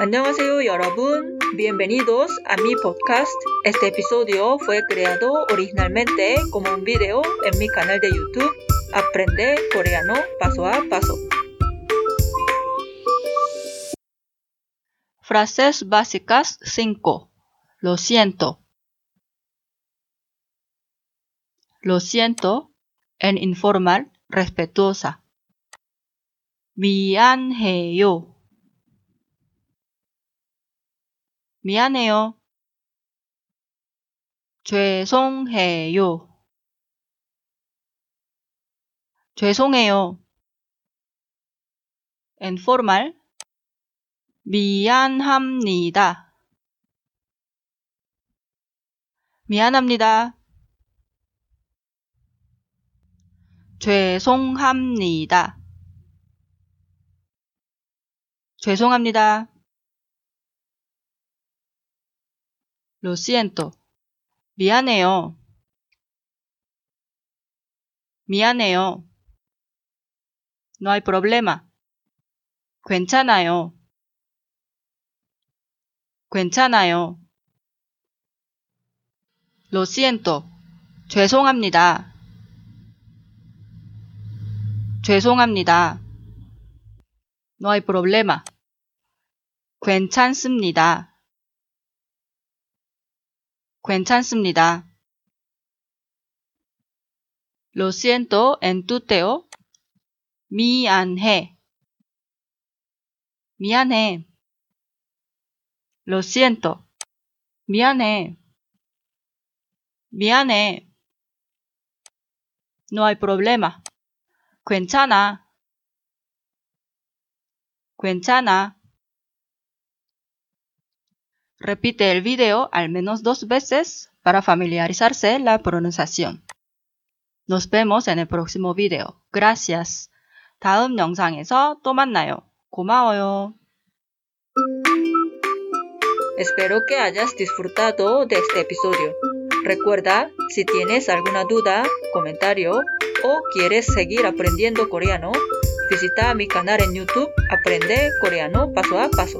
An녕하세요, 여러분. Bienvenidos a mi podcast. Este episodio fue creado originalmente como un video en mi canal de YouTube Aprende Coreano Paso a Paso. Frases básicas 5. Lo siento. Lo siento en informal respetuosa. 미안해요. 미안해요. 죄송해요. 죄송해요. informal 미안합니다. 미안합니다. 죄송합니다. 죄송합니다. Lo siento. 미안해요. 미안해요. No hay problema. 괜찮아요. 괜찮아요. Lo siento. 죄송합니다. 죄송합니다. No hay problema. 괜찮습니다. 괜찮습니다. Lo siento en tuteo. 미안해. 미안해. Lo siento. 미안해. 미안해. No hay problema. 괜찮아. 괜찮아. Repite el video al menos dos veces para familiarizarse la pronunciación. Nos vemos en el próximo video. Gracias. 다음 영상에서 또 만나요. 고마워요. Espero que hayas disfrutado de este episodio. Recuerda, si tienes alguna duda, comentario o quieres seguir aprendiendo coreano, visita mi canal en YouTube Aprende Coreano Paso a Paso.